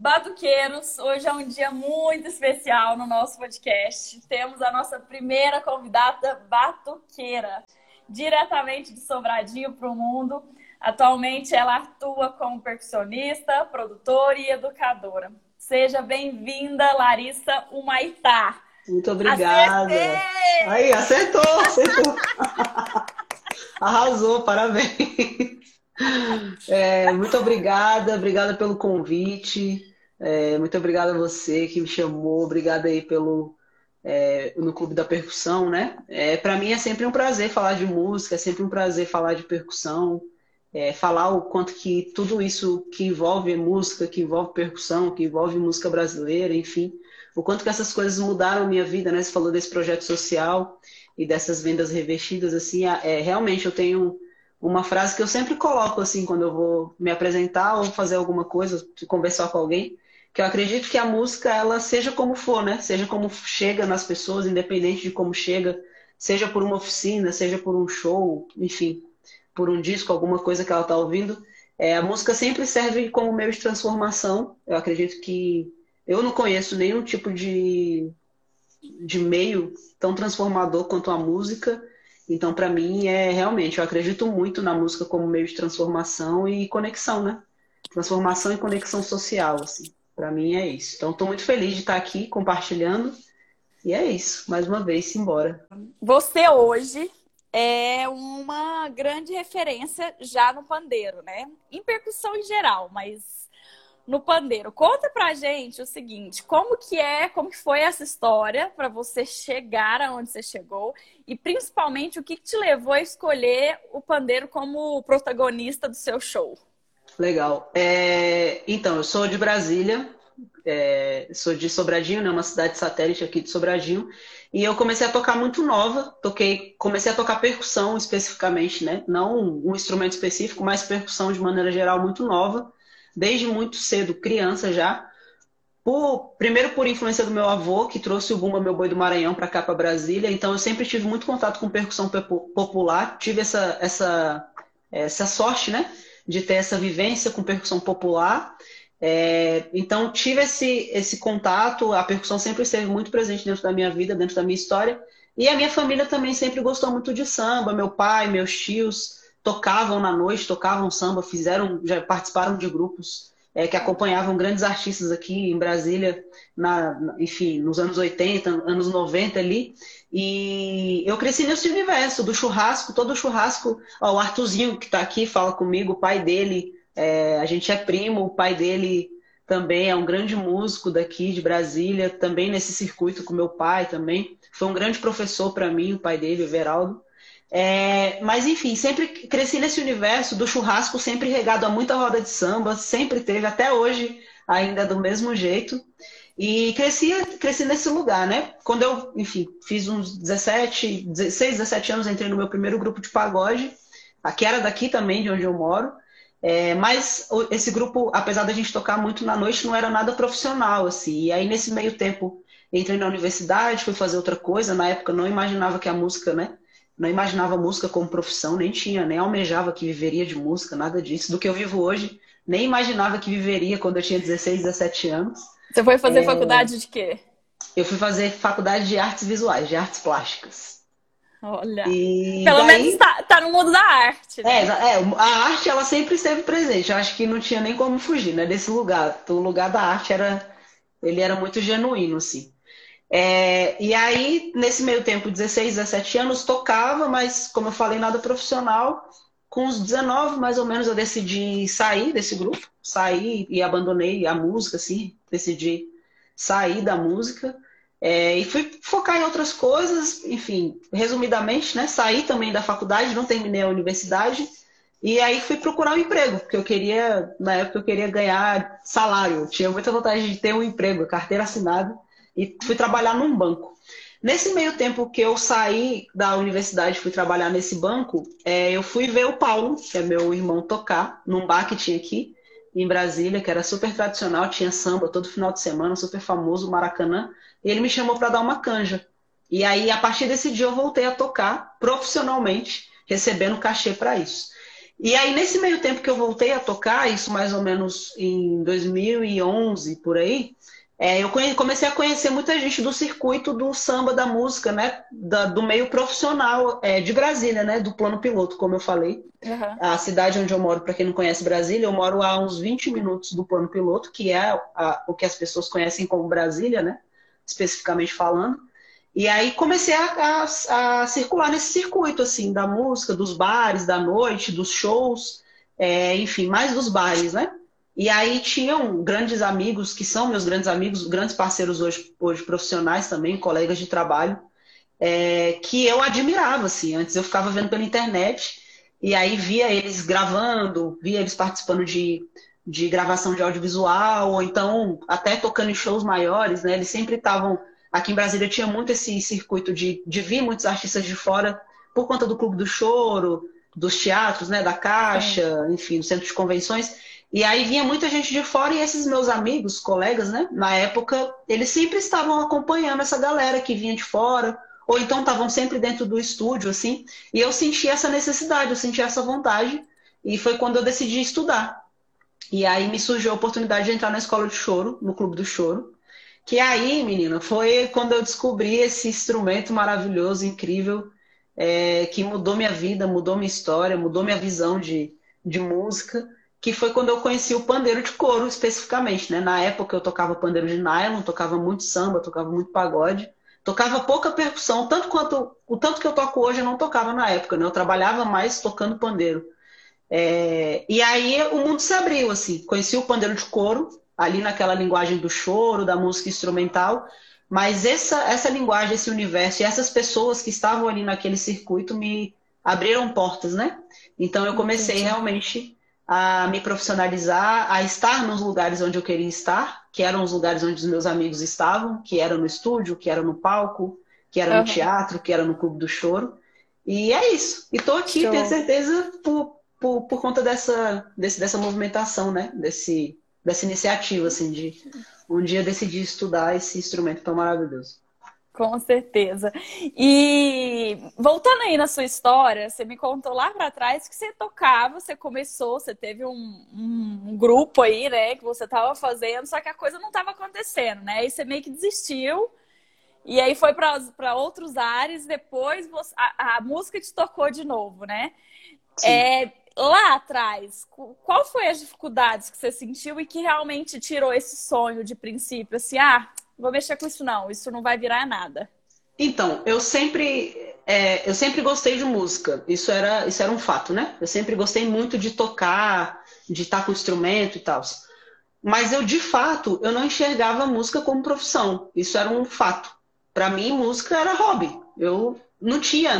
Batuqueiros, hoje é um dia muito especial no nosso podcast. Temos a nossa primeira convidada batuqueira, diretamente de Sobradinho para o mundo. Atualmente ela atua como percussionista, produtora e educadora. Seja bem-vinda, Larissa Humaitá. Muito obrigada. Acertei! Aí, acertou, acertou. Arrasou, parabéns. É, muito obrigada, obrigada pelo convite. É, muito obrigada a você que me chamou, obrigada aí pelo é, no Clube da Percussão, né? É, para mim é sempre um prazer falar de música, é sempre um prazer falar de percussão, é, falar o quanto que tudo isso que envolve música, que envolve percussão, que envolve música brasileira, enfim, o quanto que essas coisas mudaram a minha vida, né? Você falou desse projeto social e dessas vendas revestidas, assim, é, realmente eu tenho uma frase que eu sempre coloco, assim, quando eu vou me apresentar ou fazer alguma coisa, conversar com alguém, que eu acredito que a música, ela seja como for, né? Seja como chega nas pessoas, independente de como chega, seja por uma oficina, seja por um show, enfim, por um disco, alguma coisa que ela está ouvindo, é, a música sempre serve como meio de transformação. Eu acredito que eu não conheço nenhum tipo de, de meio tão transformador quanto a música. Então, para mim, é realmente, eu acredito muito na música como meio de transformação e conexão, né? Transformação e conexão social, assim. Para mim é isso. Então, estou muito feliz de estar aqui compartilhando. E é isso. Mais uma vez, simbora. Você hoje é uma grande referência já no pandeiro, né? Em percussão em geral, mas no pandeiro. Conta pra gente o seguinte, como que é, como que foi essa história para você chegar aonde você chegou e principalmente o que te levou a escolher o pandeiro como protagonista do seu show? Legal. É... Então, eu sou de Brasília, é... sou de Sobradinho, né? Uma cidade satélite aqui de Sobradinho. E eu comecei a tocar muito nova, toquei, comecei a tocar percussão especificamente, né? Não um instrumento específico, mas percussão de maneira geral muito nova, desde muito cedo, criança já. Por, primeiro por influência do meu avô, que trouxe o Bumba Meu Boi do Maranhão para cá, para Brasília. Então eu sempre tive muito contato com percussão popular, tive essa, essa, essa sorte, né? De ter essa vivência com percussão popular. É, então, tive esse, esse contato, a percussão sempre esteve muito presente dentro da minha vida, dentro da minha história. E a minha família também sempre gostou muito de samba. Meu pai, meus tios tocavam na noite, tocavam samba, fizeram, já participaram de grupos é, que acompanhavam grandes artistas aqui em Brasília, na, enfim, nos anos 80, anos 90 ali. E eu cresci nesse universo do churrasco, todo churrasco. Ó, o Artuzinho que está aqui fala comigo, o pai dele é, a gente é primo, o pai dele também é um grande músico daqui de Brasília, também nesse circuito com meu pai também. Foi um grande professor para mim, o pai dele, o Veraldo. É, mas enfim, sempre cresci nesse universo do churrasco, sempre regado a muita roda de samba, sempre teve, até hoje ainda do mesmo jeito. E cresci, cresci nesse lugar, né? Quando eu, enfim, fiz uns 17, 16, 17 anos, entrei no meu primeiro grupo de pagode, que era daqui também, de onde eu moro. É, mas esse grupo, apesar da gente tocar muito na noite, não era nada profissional, assim. E aí, nesse meio tempo, entrei na universidade, fui fazer outra coisa. Na época, não imaginava que a música, né? Não imaginava música como profissão, nem tinha, nem almejava que viveria de música, nada disso. Do que eu vivo hoje, nem imaginava que viveria quando eu tinha 16, 17 anos. Você foi fazer é... faculdade de quê? Eu fui fazer faculdade de artes visuais, de artes plásticas. Olha. E Pelo daí... menos tá, tá, no mundo da arte. Né? É, é, a arte ela sempre esteve presente. Eu acho que não tinha nem como fugir, né? Desse lugar. O lugar da arte era. Ele era muito genuíno, assim. É, e aí, nesse meio tempo, 16, 17 anos, tocava, mas, como eu falei, nada profissional. Com os 19, mais ou menos, eu decidi sair desse grupo. Saí e abandonei a música, assim. Decidi sair da música. É, e fui focar em outras coisas, enfim, resumidamente, né? Saí também da faculdade, não terminei a universidade, e aí fui procurar um emprego, porque eu queria, na época eu queria ganhar salário, tinha muita vontade de ter um emprego, carteira assinada, e fui trabalhar num banco. Nesse meio tempo que eu saí da universidade fui trabalhar nesse banco, é, eu fui ver o Paulo, que é meu irmão, tocar num bar que tinha aqui em Brasília, que era super tradicional, tinha samba todo final de semana, super famoso, Maracanã. E ele me chamou para dar uma canja. E aí, a partir desse dia, eu voltei a tocar profissionalmente, recebendo cachê para isso. E aí, nesse meio tempo que eu voltei a tocar, isso mais ou menos em 2011, por aí, é, eu comecei a conhecer muita gente do circuito do samba, da música, né? Da, do meio profissional é, de Brasília, né? Do plano piloto, como eu falei. Uhum. A cidade onde eu moro, para quem não conhece Brasília, eu moro a uns 20 minutos do plano piloto, que é a, o que as pessoas conhecem como Brasília, né? Especificamente falando. E aí comecei a, a, a circular nesse circuito, assim, da música, dos bares, da noite, dos shows, é, enfim, mais dos bares, né? E aí tinham grandes amigos, que são meus grandes amigos, grandes parceiros hoje, hoje profissionais também, colegas de trabalho, é, que eu admirava, assim. Antes eu ficava vendo pela internet e aí via eles gravando, via eles participando de, de gravação de audiovisual, ou então até tocando em shows maiores, né? Eles sempre estavam... Aqui em Brasília tinha muito esse circuito de, de vir muitos artistas de fora por conta do Clube do Choro, dos teatros, né? Da Caixa, Sim. enfim, do Centro de Convenções. E aí vinha muita gente de fora e esses meus amigos, colegas, né? Na época, eles sempre estavam acompanhando essa galera que vinha de fora, ou então estavam sempre dentro do estúdio, assim. E eu senti essa necessidade, eu senti essa vontade, e foi quando eu decidi estudar. E aí me surgiu a oportunidade de entrar na escola de choro, no Clube do Choro. Que aí, menina, foi quando eu descobri esse instrumento maravilhoso, incrível, é, que mudou minha vida, mudou minha história, mudou minha visão de, de música que foi quando eu conheci o pandeiro de couro especificamente, né? Na época eu tocava pandeiro de nylon, tocava muito samba, tocava muito pagode, tocava pouca percussão, tanto quanto o tanto que eu toco hoje eu não tocava na época, né? Eu trabalhava mais tocando pandeiro. É... e aí o mundo se abriu, assim. Conheci o pandeiro de couro, ali naquela linguagem do choro, da música instrumental, mas essa, essa linguagem, esse universo e essas pessoas que estavam ali naquele circuito me abriram portas, né? Então eu comecei Entendi. realmente a me profissionalizar, a estar nos lugares onde eu queria estar, que eram os lugares onde os meus amigos estavam, que era no estúdio, que era no palco, que era no teatro, que era no Clube do Choro. E é isso. E estou aqui, Show. tenho certeza, por, por, por conta dessa, desse, dessa movimentação, né? Desse, dessa iniciativa, assim, de um dia decidir estudar esse instrumento tão maravilhoso. Com certeza. E voltando aí na sua história, você me contou lá para trás que você tocava, você começou, você teve um, um, grupo aí, né, que você estava fazendo, só que a coisa não estava acontecendo, né? E você meio que desistiu. E aí foi para outros ares, depois você, a, a, música te tocou de novo, né? É, lá atrás, qual foi as dificuldades que você sentiu e que realmente tirou esse sonho de princípio, assim, ah, vou mexer com isso não, isso não vai virar nada. Então, eu sempre, é, eu sempre gostei de música. Isso era, isso era um fato, né? Eu sempre gostei muito de tocar, de estar com instrumento e tal. Mas eu, de fato, eu não enxergava música como profissão. Isso era um fato. Para mim, música era hobby. Eu não tinha,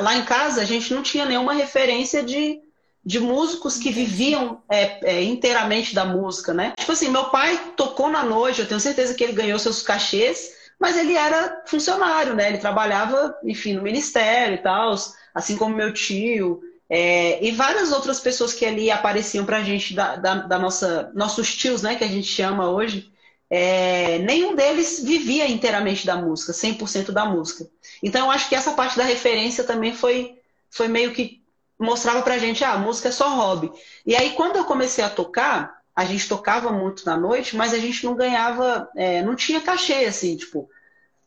lá em casa, a gente não tinha nenhuma referência de, de músicos que viviam é, é, inteiramente da música, né? Tipo assim, meu pai tocou na noite, eu tenho certeza que ele ganhou seus cachês, mas ele era funcionário, né? Ele trabalhava, enfim, no ministério e tal, assim como meu tio. É, e várias outras pessoas que ali apareciam pra gente da, da, da nossa, nossos tios, né, que a gente chama hoje, é, nenhum deles vivia inteiramente da música, 100% da música. Então eu acho que essa parte da referência também foi, foi meio que mostrava pra gente, ah, a música é só hobby. E aí quando eu comecei a tocar, a gente tocava muito na noite, mas a gente não ganhava, é, não tinha cachê, assim, tipo,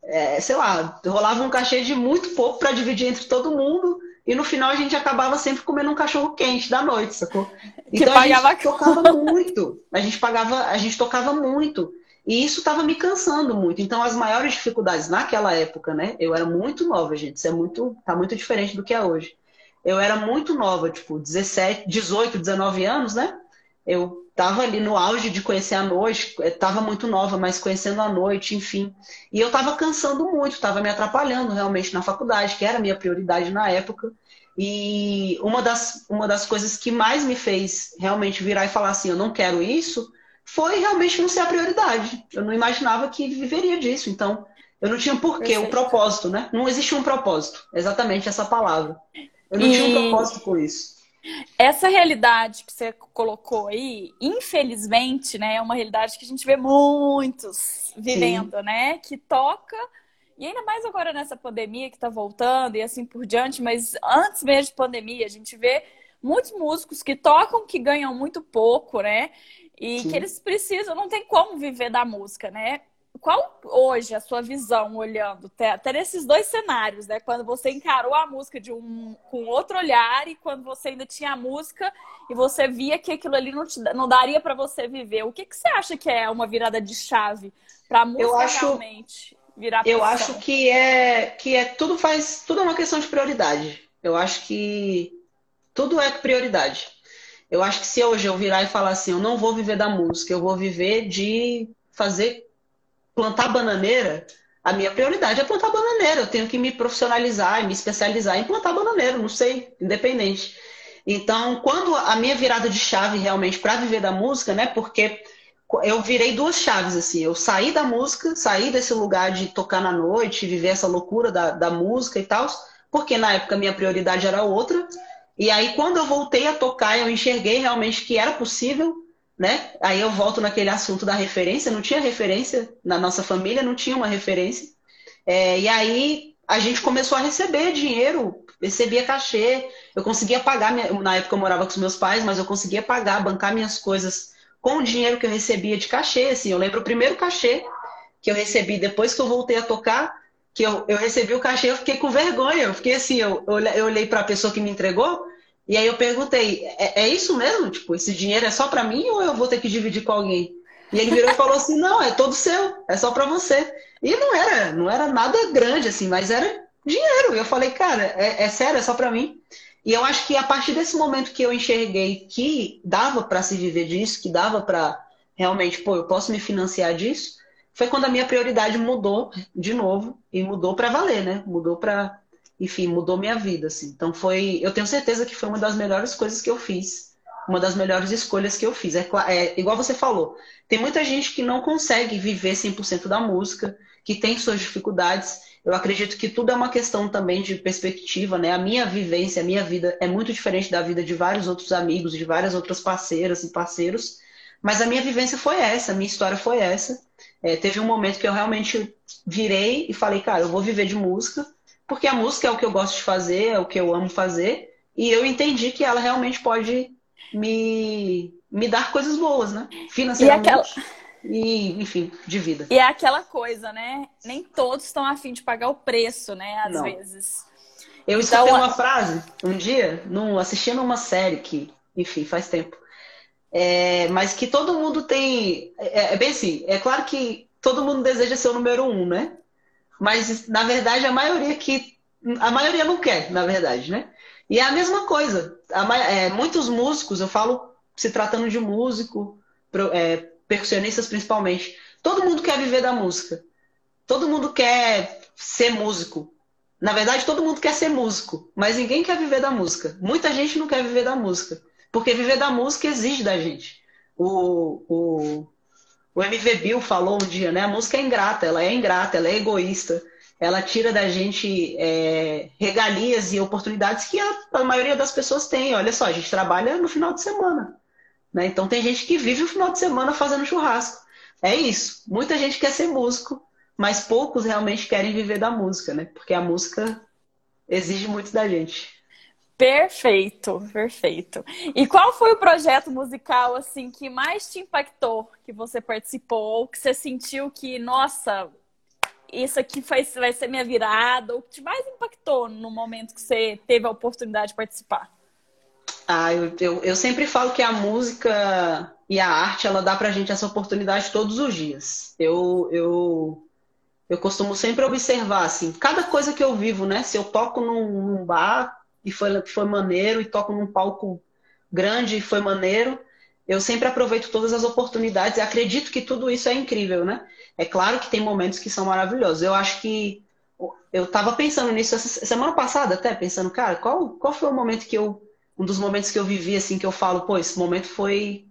é, sei lá, rolava um cachê de muito pouco para dividir entre todo mundo, e no final a gente acabava sempre comendo um cachorro quente da noite, sacou? Então a gente tocava muito, a gente pagava, a gente tocava muito. E isso estava me cansando muito. Então, as maiores dificuldades naquela época, né? Eu era muito nova, gente. Isso é muito, tá muito diferente do que é hoje. Eu era muito nova, tipo, 17, 18, 19 anos, né? Eu estava ali no auge de conhecer a noite, estava muito nova, mas conhecendo a noite, enfim. E eu estava cansando muito, estava me atrapalhando realmente na faculdade, que era a minha prioridade na época. E uma das, uma das coisas que mais me fez realmente virar e falar assim: eu não quero isso, foi realmente não ser a prioridade. Eu não imaginava que viveria disso. Então, eu não tinha porquê, o um propósito, né? Não existia um propósito, exatamente essa palavra. Eu não e... tinha um propósito com isso. Essa realidade que você colocou aí, infelizmente, né, é uma realidade que a gente vê muitos vivendo, Sim. né? Que toca, e ainda mais agora nessa pandemia que está voltando e assim por diante, mas antes mesmo de pandemia, a gente vê muitos músicos que tocam que ganham muito pouco, né? E Sim. que eles precisam, não tem como viver da música, né? Qual hoje a sua visão olhando até nesses dois cenários, né? Quando você encarou a música de um com outro olhar e quando você ainda tinha a música e você via que aquilo ali não, te, não daria para você viver. O que, que você acha que é uma virada de chave para a música eu acho, realmente virar? Eu acho que é que é tudo faz tudo é uma questão de prioridade. Eu acho que tudo é prioridade. Eu acho que se hoje eu virar e falar assim, eu não vou viver da música, eu vou viver de fazer plantar bananeira, a minha prioridade é plantar bananeira. Eu tenho que me profissionalizar e me especializar em plantar bananeira, não sei, independente. Então, quando a minha virada de chave realmente para viver da música, né? Porque eu virei duas chaves, assim. Eu saí da música, saí desse lugar de tocar na noite, viver essa loucura da, da música e tal, porque na época minha prioridade era outra. E aí, quando eu voltei a tocar, eu enxerguei realmente que era possível né? Aí eu volto naquele assunto da referência, não tinha referência na nossa família, não tinha uma referência. É, e aí a gente começou a receber dinheiro, recebia cachê, eu conseguia pagar, minha, na época eu morava com os meus pais, mas eu conseguia pagar, bancar minhas coisas com o dinheiro que eu recebia de cachê, assim, eu lembro o primeiro cachê que eu recebi depois que eu voltei a tocar, que eu, eu recebi o cachê, eu fiquei com vergonha, eu fiquei assim, eu, eu olhei para a pessoa que me entregou, e aí eu perguntei, é, é isso mesmo? Tipo, esse dinheiro é só para mim ou eu vou ter que dividir com alguém? E ele virou e falou assim, não, é todo seu, é só para você. E não era, não era nada grande assim, mas era dinheiro. E eu falei, cara, é, é sério, é só para mim. E eu acho que a partir desse momento que eu enxerguei que dava para se viver disso, que dava para realmente, pô, eu posso me financiar disso, foi quando a minha prioridade mudou de novo e mudou para valer, né? Mudou para enfim, mudou minha vida, assim. Então foi, eu tenho certeza que foi uma das melhores coisas que eu fiz, uma das melhores escolhas que eu fiz. É, é igual você falou, tem muita gente que não consegue viver 100% da música, que tem suas dificuldades. Eu acredito que tudo é uma questão também de perspectiva, né? A minha vivência, a minha vida é muito diferente da vida de vários outros amigos, de várias outras parceiras e parceiros. Mas a minha vivência foi essa, a minha história foi essa. É, teve um momento que eu realmente virei e falei, cara, eu vou viver de música porque a música é o que eu gosto de fazer, é o que eu amo fazer, e eu entendi que ela realmente pode me, me dar coisas boas, né? Financeiramente. E, aquela... e, enfim, de vida. E é aquela coisa, né? Nem todos estão afim de pagar o preço, né? Às Não. vezes. Eu então, escutei uma frase um dia, num, assistindo uma série que, enfim, faz tempo. É, mas que todo mundo tem. É, é, bem assim, é claro que todo mundo deseja ser o número um, né? Mas, na verdade, a maioria que. A maioria não quer, na verdade, né? E é a mesma coisa. A, é, muitos músicos, eu falo se tratando de músico, é, percussionistas principalmente, todo mundo quer viver da música. Todo mundo quer ser músico. Na verdade, todo mundo quer ser músico, mas ninguém quer viver da música. Muita gente não quer viver da música, porque viver da música exige da gente. O, o, o MV Bill falou um dia, né? A música é ingrata, ela é ingrata, ela é egoísta. Ela tira da gente é, regalias e oportunidades que a, a, maioria das pessoas tem. Olha só, a gente trabalha no final de semana. Né? Então tem gente que vive o final de semana fazendo churrasco. É isso. Muita gente quer ser músico, mas poucos realmente querem viver da música, né? Porque a música exige muito da gente. Perfeito, perfeito. E qual foi o projeto musical assim que mais te impactou, que você participou, que você sentiu que, nossa, isso aqui vai, ser minha virada, ou que te mais impactou no momento que você teve a oportunidade de participar? Ah, eu, eu, eu sempre falo que a música e a arte, ela dá pra gente essa oportunidade todos os dias. Eu, eu, eu costumo sempre observar, assim, cada coisa que eu vivo, né? Se eu toco num, num bar, e foi, foi maneiro, e toco num palco grande e foi maneiro. Eu sempre aproveito todas as oportunidades e acredito que tudo isso é incrível, né? É claro que tem momentos que são maravilhosos. Eu acho que eu estava pensando nisso essa semana passada até, pensando, cara, qual, qual foi o momento que eu um dos momentos que eu vivi assim que eu falo, pô, esse momento foi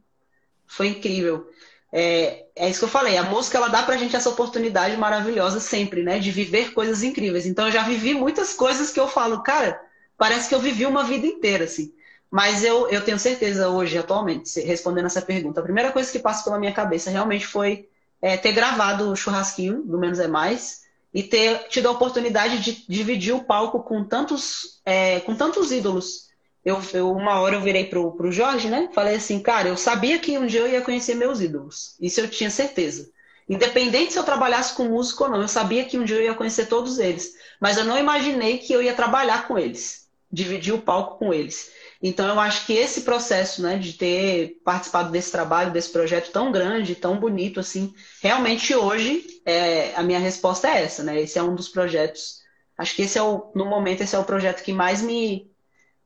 foi incrível. É, é isso que eu falei, a música ela dá pra gente essa oportunidade maravilhosa sempre, né, de viver coisas incríveis. Então eu já vivi muitas coisas que eu falo, cara, parece que eu vivi uma vida inteira, assim. Mas eu, eu tenho certeza hoje, atualmente, respondendo essa pergunta, a primeira coisa que passa pela minha cabeça realmente foi é, ter gravado o churrasquinho do Menos é Mais e ter tido a oportunidade de dividir o palco com tantos, é, com tantos ídolos eu, eu, uma hora eu virei pro, pro Jorge, né? Falei assim, cara, eu sabia que um dia eu ia conhecer meus ídolos. Isso eu tinha certeza. Independente se eu trabalhasse com música ou não, eu sabia que um dia eu ia conhecer todos eles. Mas eu não imaginei que eu ia trabalhar com eles, dividir o palco com eles. Então eu acho que esse processo, né, de ter participado desse trabalho, desse projeto tão grande, tão bonito assim, realmente hoje é, a minha resposta é essa, né? Esse é um dos projetos. Acho que esse é o, no momento, esse é o projeto que mais me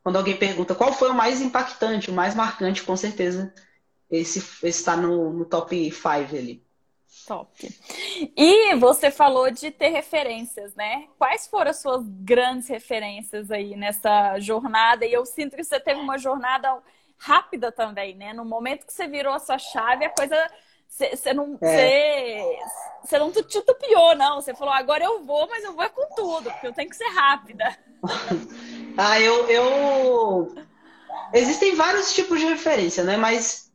quando alguém pergunta qual foi o mais impactante, o mais marcante, com certeza esse está no, no top 5 ali. Top. E você falou de ter referências, né? Quais foram as suas grandes referências aí nessa jornada? E eu sinto que você teve uma jornada rápida também, né? No momento que você virou a sua chave, a coisa. Você não, é. não titupiou, não. Você falou, agora eu vou, mas eu vou com tudo, porque eu tenho que ser rápida. ah, eu, eu. Existem vários tipos de referência, né? Mas,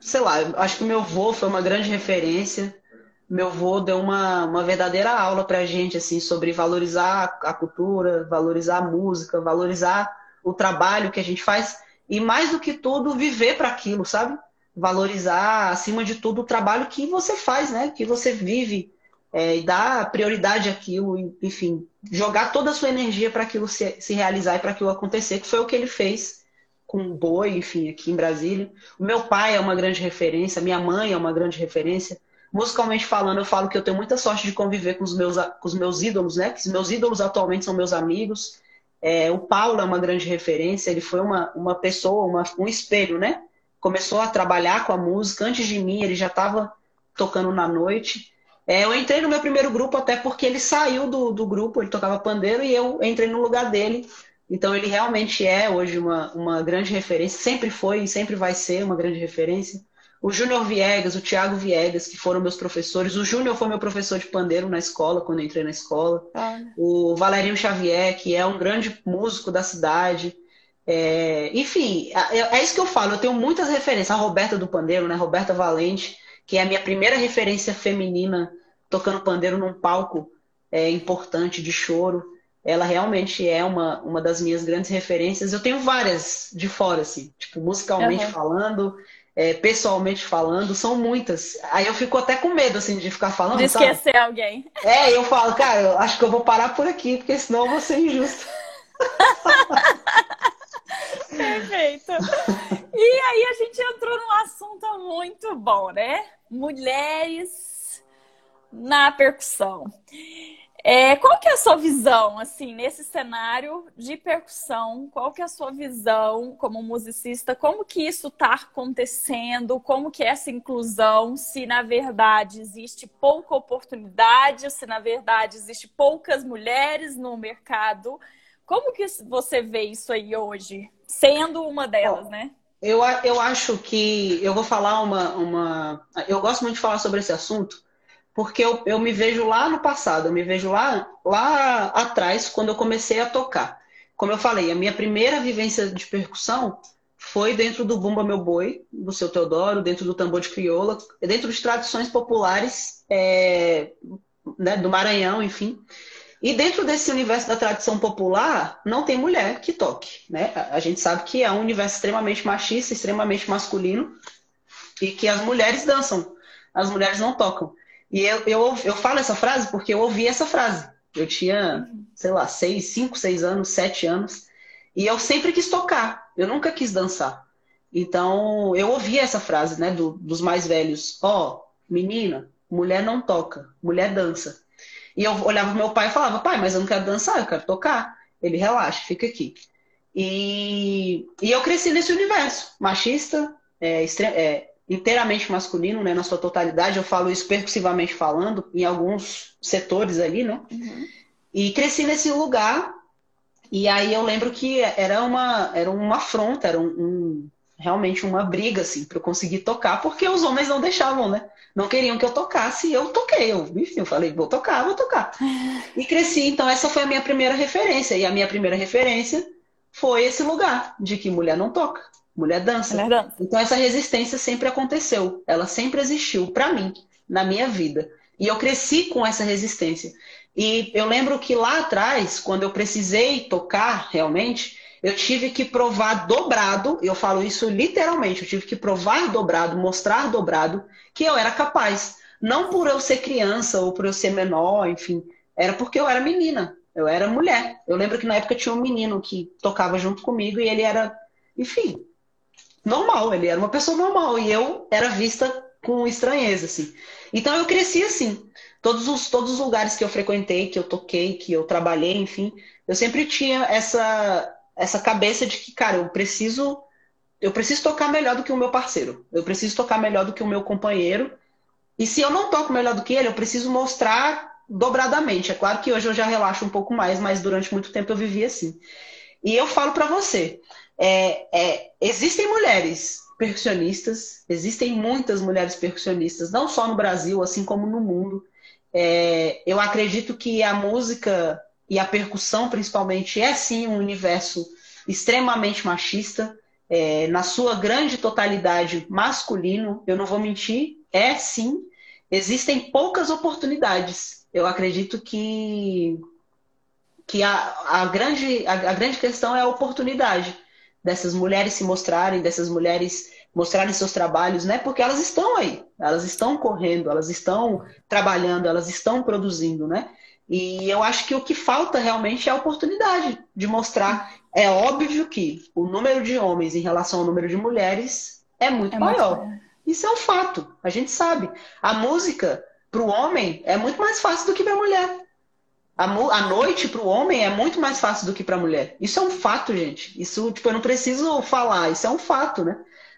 sei lá, acho que meu avô foi uma grande referência. Meu avô deu uma, uma verdadeira aula pra gente, assim, sobre valorizar a cultura, valorizar a música, valorizar o trabalho que a gente faz e, mais do que tudo, viver para aquilo, sabe? Valorizar, acima de tudo, o trabalho que você faz, né? Que você vive é, e dar prioridade àquilo, enfim, jogar toda a sua energia para aquilo se, se realizar e para aquilo acontecer, que foi o que ele fez com Boi, enfim, aqui em Brasília. O meu pai é uma grande referência, minha mãe é uma grande referência. Musicalmente falando, eu falo que eu tenho muita sorte de conviver com os meus, com os meus ídolos, né? Que os meus ídolos atualmente são meus amigos. É, o Paulo é uma grande referência, ele foi uma, uma pessoa, uma, um espelho, né? Começou a trabalhar com a música. Antes de mim, ele já estava tocando na noite. É, eu entrei no meu primeiro grupo até porque ele saiu do, do grupo, ele tocava pandeiro e eu entrei no lugar dele. Então ele realmente é hoje uma, uma grande referência, sempre foi e sempre vai ser uma grande referência. O Júnior Viegas, o Thiago Viegas, que foram meus professores. O Júnior foi meu professor de pandeiro na escola, quando eu entrei na escola. Ah. O Valerinho Xavier, que é um grande músico da cidade. É, enfim, é, é, isso que eu falo. Eu tenho muitas referências. A Roberta do Pandeiro, né? Roberta Valente que é a minha primeira referência feminina tocando pandeiro num palco é, importante de choro. Ela realmente é uma, uma das minhas grandes referências. Eu tenho várias de fora, assim, tipo, musicalmente uhum. falando, é, pessoalmente falando, são muitas. Aí eu fico até com medo, assim, de ficar falando. De esquecer sabe? alguém. É, eu falo, cara, eu acho que eu vou parar por aqui, porque senão eu vou ser injusto. Perfeito. E aí a gente entrou num assunto muito bom, né? Mulheres na percussão. É, qual que é a sua visão, assim, nesse cenário de percussão? Qual que é a sua visão como musicista? Como que isso está acontecendo? Como que é essa inclusão? Se, na verdade, existe pouca oportunidade, se, na verdade, existe poucas mulheres no mercado. Como que você vê isso aí hoje? sendo uma delas, né? Eu, eu acho que eu vou falar uma, uma. Eu gosto muito de falar sobre esse assunto, porque eu, eu me vejo lá no passado, eu me vejo lá, lá atrás, quando eu comecei a tocar. Como eu falei, a minha primeira vivência de percussão foi dentro do Bumba Meu Boi, do seu Teodoro, dentro do tambor de crioula, dentro de tradições populares é, né, do Maranhão, enfim. E dentro desse universo da tradição popular, não tem mulher que toque. Né? A gente sabe que é um universo extremamente machista, extremamente masculino, e que as mulheres dançam, as mulheres não tocam. E eu, eu, eu falo essa frase porque eu ouvi essa frase. Eu tinha, sei lá, seis, cinco, seis anos, sete anos, e eu sempre quis tocar, eu nunca quis dançar. Então, eu ouvi essa frase né, do, dos mais velhos: Ó, oh, menina, mulher não toca, mulher dança. E eu olhava pro meu pai e falava, pai, mas eu não quero dançar, eu quero tocar. Ele, relaxa, fica aqui. E, e eu cresci nesse universo, machista, é, é, inteiramente masculino, né, na sua totalidade. Eu falo isso percussivamente falando, em alguns setores ali, né? Uhum. E cresci nesse lugar. E aí eu lembro que era uma, era uma afronta, era um, um realmente uma briga, assim, para eu conseguir tocar, porque os homens não deixavam, né? não queriam que eu tocasse, e eu toquei. Eu, enfim, eu falei, vou tocar, vou tocar. E cresci, então essa foi a minha primeira referência. E a minha primeira referência foi esse lugar de que mulher não toca, mulher dança. Mulher dança. Então essa resistência sempre aconteceu, ela sempre existiu para mim, na minha vida. E eu cresci com essa resistência. E eu lembro que lá atrás, quando eu precisei tocar realmente, eu tive que provar dobrado, eu falo isso literalmente, eu tive que provar dobrado, mostrar dobrado que eu era capaz. Não por eu ser criança ou por eu ser menor, enfim, era porque eu era menina, eu era mulher. Eu lembro que na época tinha um menino que tocava junto comigo e ele era, enfim, normal, ele era uma pessoa normal e eu era vista com estranheza, assim. Então eu cresci assim. Todos os, todos os lugares que eu frequentei, que eu toquei, que eu trabalhei, enfim, eu sempre tinha essa, essa cabeça de que, cara, eu preciso eu preciso tocar melhor do que o meu parceiro. Eu preciso tocar melhor do que o meu companheiro. E se eu não toco melhor do que ele, eu preciso mostrar dobradamente. É claro que hoje eu já relaxo um pouco mais, mas durante muito tempo eu vivi assim. E eu falo para você, é, é, existem mulheres percussionistas, existem muitas mulheres percussionistas, não só no Brasil, assim como no mundo. É, eu acredito que a música e a percussão, principalmente, é sim um universo extremamente machista, é, na sua grande totalidade masculino. Eu não vou mentir, é sim. Existem poucas oportunidades. Eu acredito que, que a, a, grande, a, a grande questão é a oportunidade dessas mulheres se mostrarem, dessas mulheres mostrarem seus trabalhos, né? Porque elas estão aí, elas estão correndo, elas estão trabalhando, elas estão produzindo, né? E eu acho que o que falta realmente é a oportunidade de mostrar. É óbvio que o número de homens em relação ao número de mulheres é muito é maior. Muito Isso é um fato, a gente sabe. A música para o homem é muito mais fácil do que para a mulher. A, a noite para o homem é muito mais fácil do que para a mulher. Isso é um fato, gente. Isso, tipo, eu não preciso falar, isso é um fato, né?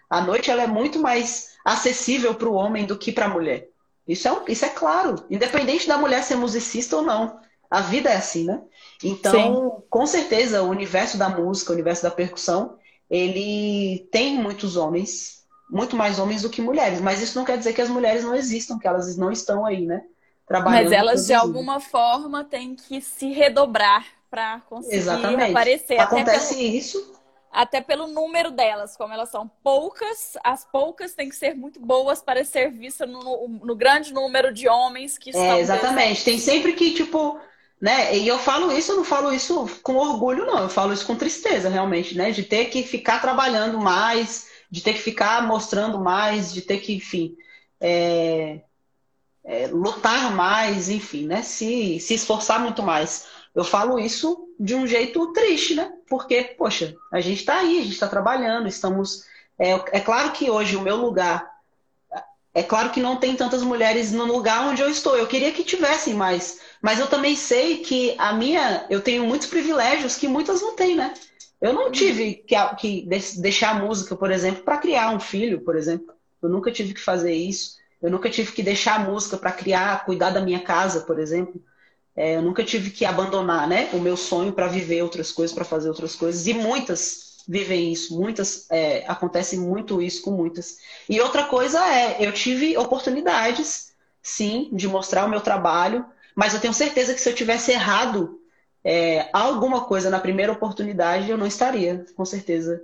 A noite ela é muito mais acessível para o homem do que para a mulher. Isso é, um, isso é claro, independente da mulher ser musicista ou não. A vida é assim, né? Então, Sim. com certeza, o universo da música, o universo da percussão, ele tem muitos homens, muito mais homens do que mulheres. Mas isso não quer dizer que as mulheres não existam, que elas não estão aí, né? Trabalhando. Mas elas, de alguma forma, têm que se redobrar para conseguir Exatamente. aparecer. Acontece pelo, isso. Até pelo número delas, como elas são poucas, as poucas têm que ser muito boas para ser vistas no, no, grande número de homens que é, estão. Exatamente. Tem sempre que, tipo, né? E eu falo isso, eu não falo isso com orgulho, não. Eu falo isso com tristeza, realmente, né? De ter que ficar trabalhando mais, de ter que ficar mostrando mais, de ter que, enfim. É é, lutar mais, enfim, né? Se, se esforçar muito mais. Eu falo isso de um jeito triste, né? Porque, poxa, a gente está aí, a gente está trabalhando, estamos. É, é claro que hoje o meu lugar. É claro que não tem tantas mulheres no lugar onde eu estou. Eu queria que tivessem mais. Mas eu também sei que a minha. Eu tenho muitos privilégios que muitas não têm, né? Eu não tive que, que deixar a música, por exemplo, para criar um filho, por exemplo. Eu nunca tive que fazer isso. Eu nunca tive que deixar a música para criar, cuidar da minha casa, por exemplo. É, eu nunca tive que abandonar né, o meu sonho para viver outras coisas, para fazer outras coisas. E muitas vivem isso, muitas é, acontece muito isso com muitas. E outra coisa é, eu tive oportunidades, sim, de mostrar o meu trabalho, mas eu tenho certeza que se eu tivesse errado é, alguma coisa na primeira oportunidade, eu não estaria, com certeza,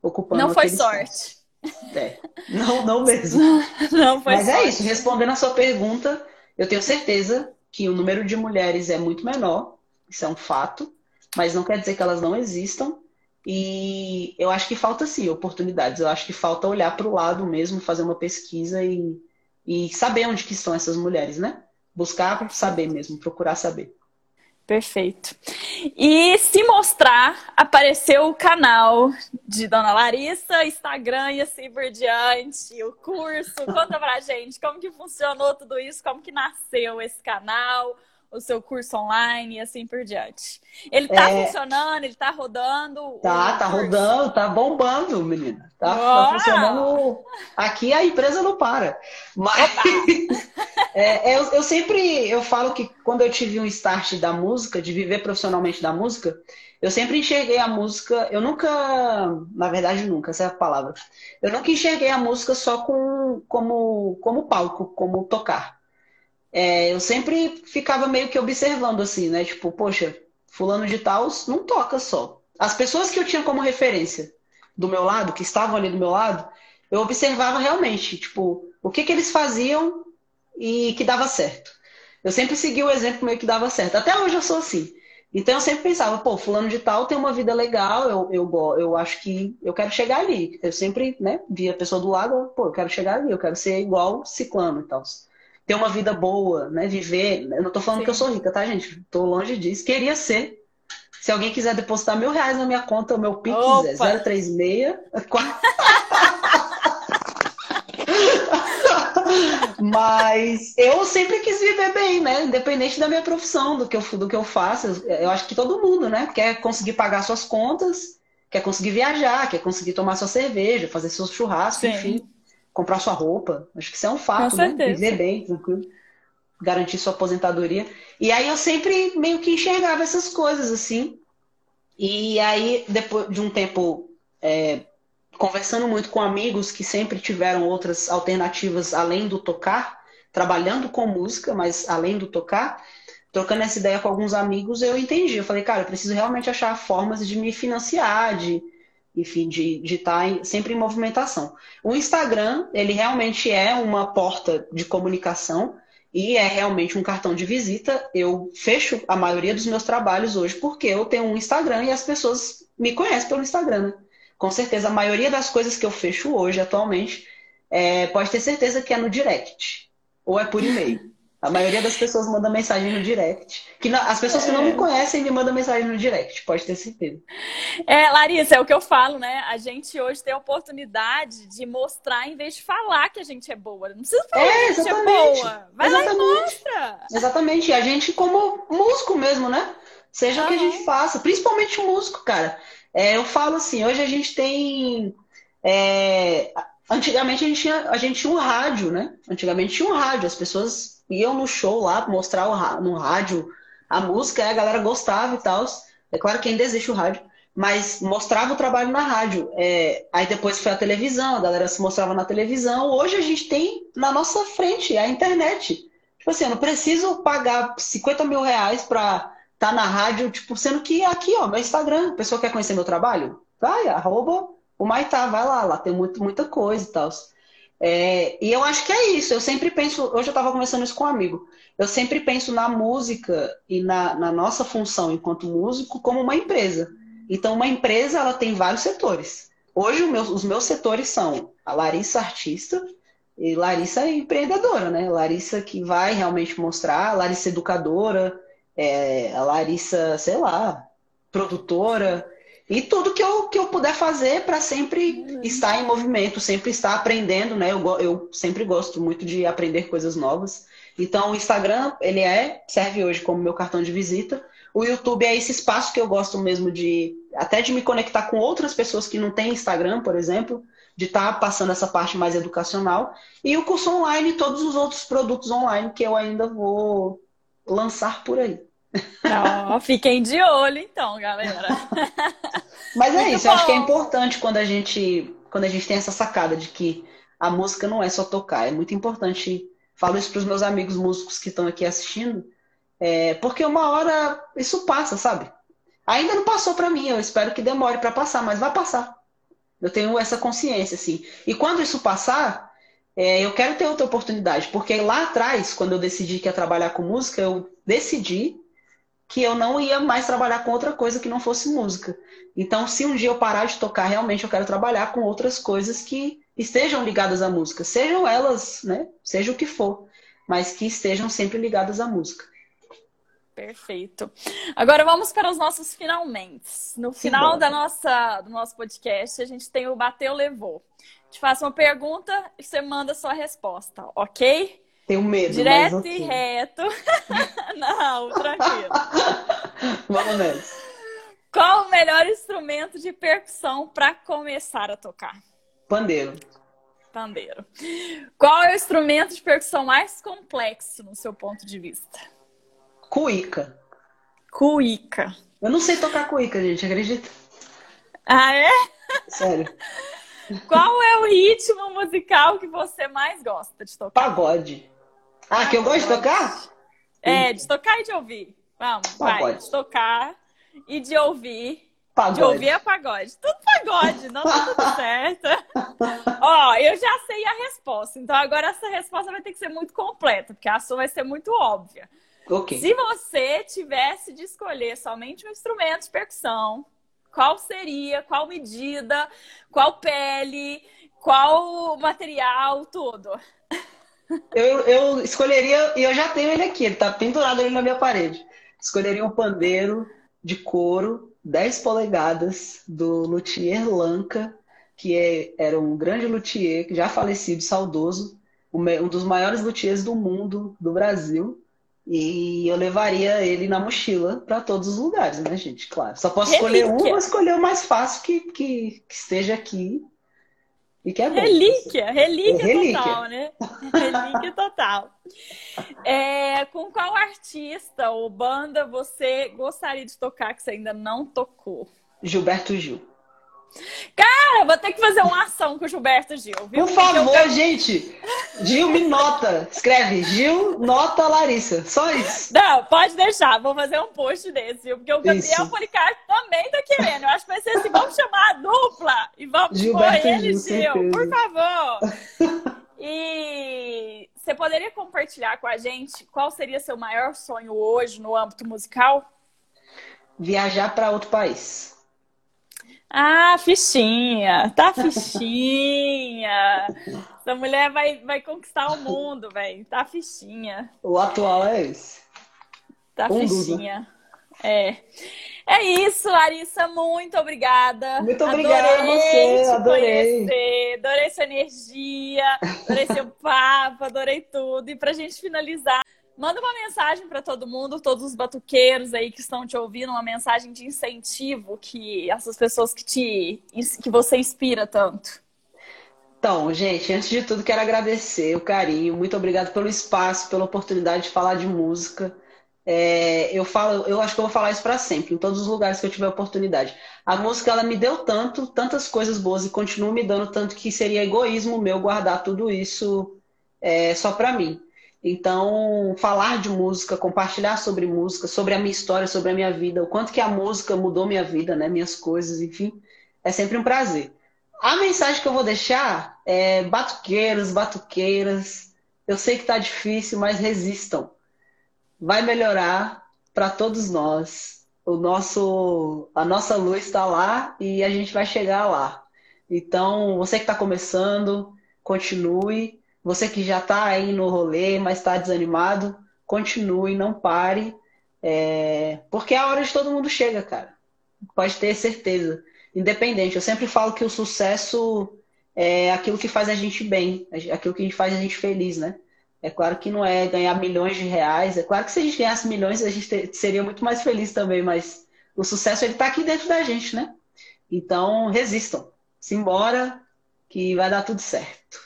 ocupando. Não foi sorte. Espaço. É, não, não mesmo. Não foi Mas é isso, respondendo a sua pergunta, eu tenho certeza que o número de mulheres é muito menor, isso é um fato, mas não quer dizer que elas não existam. E eu acho que falta sim oportunidades. Eu acho que falta olhar para o lado mesmo, fazer uma pesquisa e, e saber onde que estão essas mulheres, né? Buscar saber mesmo, procurar saber. Perfeito. E se mostrar, apareceu o canal de Dona Larissa, Instagram e assim por diante, o curso. Conta pra gente como que funcionou tudo isso, como que nasceu esse canal, o seu curso online e assim por diante. Ele tá é... funcionando, ele tá rodando. Tá, tá curso. rodando, tá bombando, menina. Tá, tá, funcionando. Aqui a empresa não para. Mas é, eu, eu, sempre eu falo que quando eu tive um start da música, de viver profissionalmente da música, eu sempre enxerguei a música. Eu nunca, na verdade, nunca, essa é a palavra. Eu nunca enxerguei a música só com, como, como palco, como tocar é, eu sempre ficava meio que observando assim, né? Tipo, poxa, fulano de tal não toca só. As pessoas que eu tinha como referência do meu lado, que estavam ali do meu lado, eu observava realmente, tipo, o que que eles faziam e que dava certo. Eu sempre segui o exemplo meio que dava certo. Até hoje eu sou assim. Então eu sempre pensava, pô, fulano de tal tem uma vida legal, eu, eu, eu acho que eu quero chegar ali. Eu sempre, né, via a pessoa do lado, pô, eu quero chegar ali, eu quero ser igual ciclano e tal. Ter uma vida boa, né, viver. Eu não tô falando Sim. que eu sou rica, tá, gente? Tô longe disso. Queria ser. Se alguém quiser depositar mil reais na minha conta, o meu Pix é 036. Mas eu sempre quis viver bem, né? Independente da minha profissão, do que eu, do que eu faço. Eu acho que todo mundo, né? Quer conseguir pagar suas contas, quer conseguir viajar, quer conseguir tomar sua cerveja, fazer seu churrasco, Sim. enfim, comprar sua roupa. Acho que isso é um fato, né? Viver bem, tranquilo. Garantir sua aposentadoria. E aí eu sempre meio que enxergava essas coisas, assim. E aí, depois de um tempo é, conversando muito com amigos que sempre tiveram outras alternativas além do tocar, trabalhando com música, mas além do tocar, trocando essa ideia com alguns amigos, eu entendi. Eu falei, cara, eu preciso realmente achar formas de me financiar, de, enfim, de estar tá sempre em movimentação. O Instagram, ele realmente é uma porta de comunicação e é realmente um cartão de visita. Eu fecho a maioria dos meus trabalhos hoje porque eu tenho um Instagram e as pessoas me conhecem pelo Instagram, né? com certeza, a maioria das coisas que eu fecho hoje, atualmente, é, pode ter certeza que é no direct. Ou é por e-mail. A maioria das pessoas manda mensagem no direct. Que não, as pessoas é. que não me é. conhecem me mandam mensagem no direct, pode ter certeza. É, Larissa, é o que eu falo, né? A gente hoje tem a oportunidade de mostrar em vez de falar que a gente é boa. Não precisa falar é, que a gente é boa. Vai exatamente. lá e mostra. Exatamente. E a gente, como músico mesmo, né? Seja uhum. o que a gente faça, principalmente músico, cara. É, eu falo assim, hoje a gente tem. É, antigamente a gente, tinha, a gente tinha um rádio, né? Antigamente tinha um rádio, as pessoas iam no show lá mostrar no rádio a música, a galera gostava e tal. É claro que ainda existe o rádio, mas mostrava o trabalho na rádio. É, aí depois foi a televisão, a galera se mostrava na televisão. Hoje a gente tem na nossa frente a internet. Tipo assim, eu não preciso pagar 50 mil reais para tá na rádio, tipo, sendo que aqui, ó, meu Instagram, a pessoa quer conhecer meu trabalho? Vai, arroba o Maitá, vai lá, lá tem muito, muita coisa e tal. É, e eu acho que é isso, eu sempre penso, hoje eu estava conversando isso com um amigo, eu sempre penso na música e na, na nossa função enquanto músico como uma empresa. Então, uma empresa, ela tem vários setores. Hoje, meu, os meus setores são a Larissa artista e Larissa empreendedora, né? Larissa que vai realmente mostrar, Larissa educadora, é, a Larissa, sei lá, produtora, e tudo que eu, que eu puder fazer para sempre uhum. estar em movimento, sempre estar aprendendo, né? Eu, eu sempre gosto muito de aprender coisas novas. Então, o Instagram, ele é, serve hoje como meu cartão de visita. O YouTube é esse espaço que eu gosto mesmo de, até de me conectar com outras pessoas que não têm Instagram, por exemplo, de estar tá passando essa parte mais educacional. E o curso online, todos os outros produtos online que eu ainda vou lançar por aí. Não, fiquem de olho então, galera. Mas é Muito isso, bom. eu acho que é importante quando a gente quando a gente tem essa sacada de que a música não é só tocar, é muito importante. Falo isso para os meus amigos músicos que estão aqui assistindo, é, porque uma hora isso passa, sabe? Ainda não passou para mim, eu espero que demore para passar, mas vai passar. Eu tenho essa consciência, assim. E quando isso passar, é, eu quero ter outra oportunidade, porque lá atrás, quando eu decidi que ia trabalhar com música, eu decidi que eu não ia mais trabalhar com outra coisa que não fosse música. Então, se um dia eu parar de tocar, realmente eu quero trabalhar com outras coisas que estejam ligadas à música, sejam elas, né, seja o que for, mas que estejam sempre ligadas à música. Perfeito. Agora vamos para os nossos finalmente. No final da nossa, do nosso podcast, a gente tem o Bateu Levou te faço uma pergunta e você manda a sua resposta, ok? Tenho medo. Direto okay. e reto. Não, tranquilo. Vamos nessa. Qual o melhor instrumento de percussão para começar a tocar? Pandeiro. Pandeiro. Qual é o instrumento de percussão mais complexo no seu ponto de vista? Cuíca. Cuíca. Eu não sei tocar cuíca, gente, acredita? Ah, é? Sério. Qual é o ritmo musical que você mais gosta de tocar? Pagode. Ah, que eu gosto de tocar? É, de tocar e de ouvir. Vamos, pagode. vai. De tocar e de ouvir. Pagode. De ouvir é pagode. Tudo pagode, não tá tudo certo. Ó, eu já sei a resposta. Então agora essa resposta vai ter que ser muito completa, porque a sua vai ser muito óbvia. Ok. Se você tivesse de escolher somente um instrumento de percussão, qual seria, qual medida, qual pele, qual material, tudo? Eu, eu escolheria, e eu já tenho ele aqui, ele tá pendurado ali na minha parede. Escolheria um pandeiro de couro, 10 polegadas, do luthier Lanca, que é, era um grande luthier, já falecido, saudoso, um dos maiores luthiers do mundo, do Brasil. E eu levaria ele na mochila para todos os lugares, né, gente? Claro. Só posso Relíquia. escolher um, vou escolher o mais fácil que, que, que esteja aqui e que é bom. Relíquia, relíquia, é relíquia. total, né? Relíquia total. É, com qual artista ou banda você gostaria de tocar que você ainda não tocou? Gilberto Gil. Cara, vou ter que fazer uma ação com o Gilberto Gil, viu? Por favor, eu... gente. Gil me nota. Escreve Gil nota Larissa. Só isso. Não, pode deixar. Vou fazer um post desse, viu? Porque o Gabriel Policarpo também tá querendo. Eu acho que vai ser assim. Vamos chamar a dupla e vamos Gilberto pôr ele, Gil. Gil por favor. E você poderia compartilhar com a gente qual seria seu maior sonho hoje no âmbito musical? Viajar para outro país. Ah, fichinha, tá fichinha. Essa mulher vai, vai conquistar o mundo, velho. Tá fichinha. O atual é esse. Tá um fichinha. É. É isso, Larissa. Muito obrigada. Muito obrigada adorei a você. Adorei. Conhecer, adorei sua energia, adorei seu papo, adorei tudo. E pra gente finalizar. Manda uma mensagem para todo mundo, todos os batuqueiros aí que estão te ouvindo, uma mensagem de incentivo que essas pessoas que te que você inspira tanto. Então, gente, antes de tudo quero agradecer o carinho, muito obrigado pelo espaço, pela oportunidade de falar de música. É, eu falo, eu acho que eu vou falar isso para sempre, em todos os lugares que eu tiver oportunidade. A música ela me deu tanto, tantas coisas boas e continua me dando tanto que seria egoísmo meu guardar tudo isso é, só para mim. Então, falar de música, compartilhar sobre música, sobre a minha história, sobre a minha vida, o quanto que a música mudou minha vida, né, minhas coisas, enfim, é sempre um prazer. A mensagem que eu vou deixar é batuqueiros, batuqueiras, eu sei que tá difícil, mas resistam. Vai melhorar para todos nós. O nosso, a nossa luz está lá e a gente vai chegar lá. Então, você que está começando, continue você que já está aí no rolê, mas está desanimado, continue, não pare, é... porque é a hora de todo mundo chega, cara. Pode ter certeza. Independente. Eu sempre falo que o sucesso é aquilo que faz a gente bem, aquilo que faz a gente feliz, né? É claro que não é ganhar milhões de reais. É claro que se a gente ganhasse milhões, a gente seria muito mais feliz também, mas o sucesso ele está aqui dentro da gente, né? Então, resistam. Simbora, que vai dar tudo certo.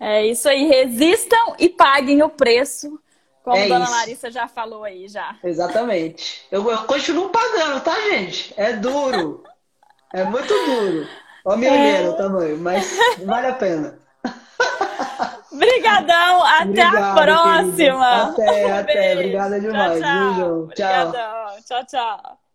É isso aí, resistam e paguem o preço, como é a dona isso. Larissa já falou aí já. Exatamente. Eu, eu, continuo pagando, tá, gente? É duro. é muito duro. Ó, minha é... o tamanho, mas vale a pena. Obrigadão, até Obrigado, a próxima. Até, um até. Obrigada demais, tchau, tchau. Viu. Tchau, tchau.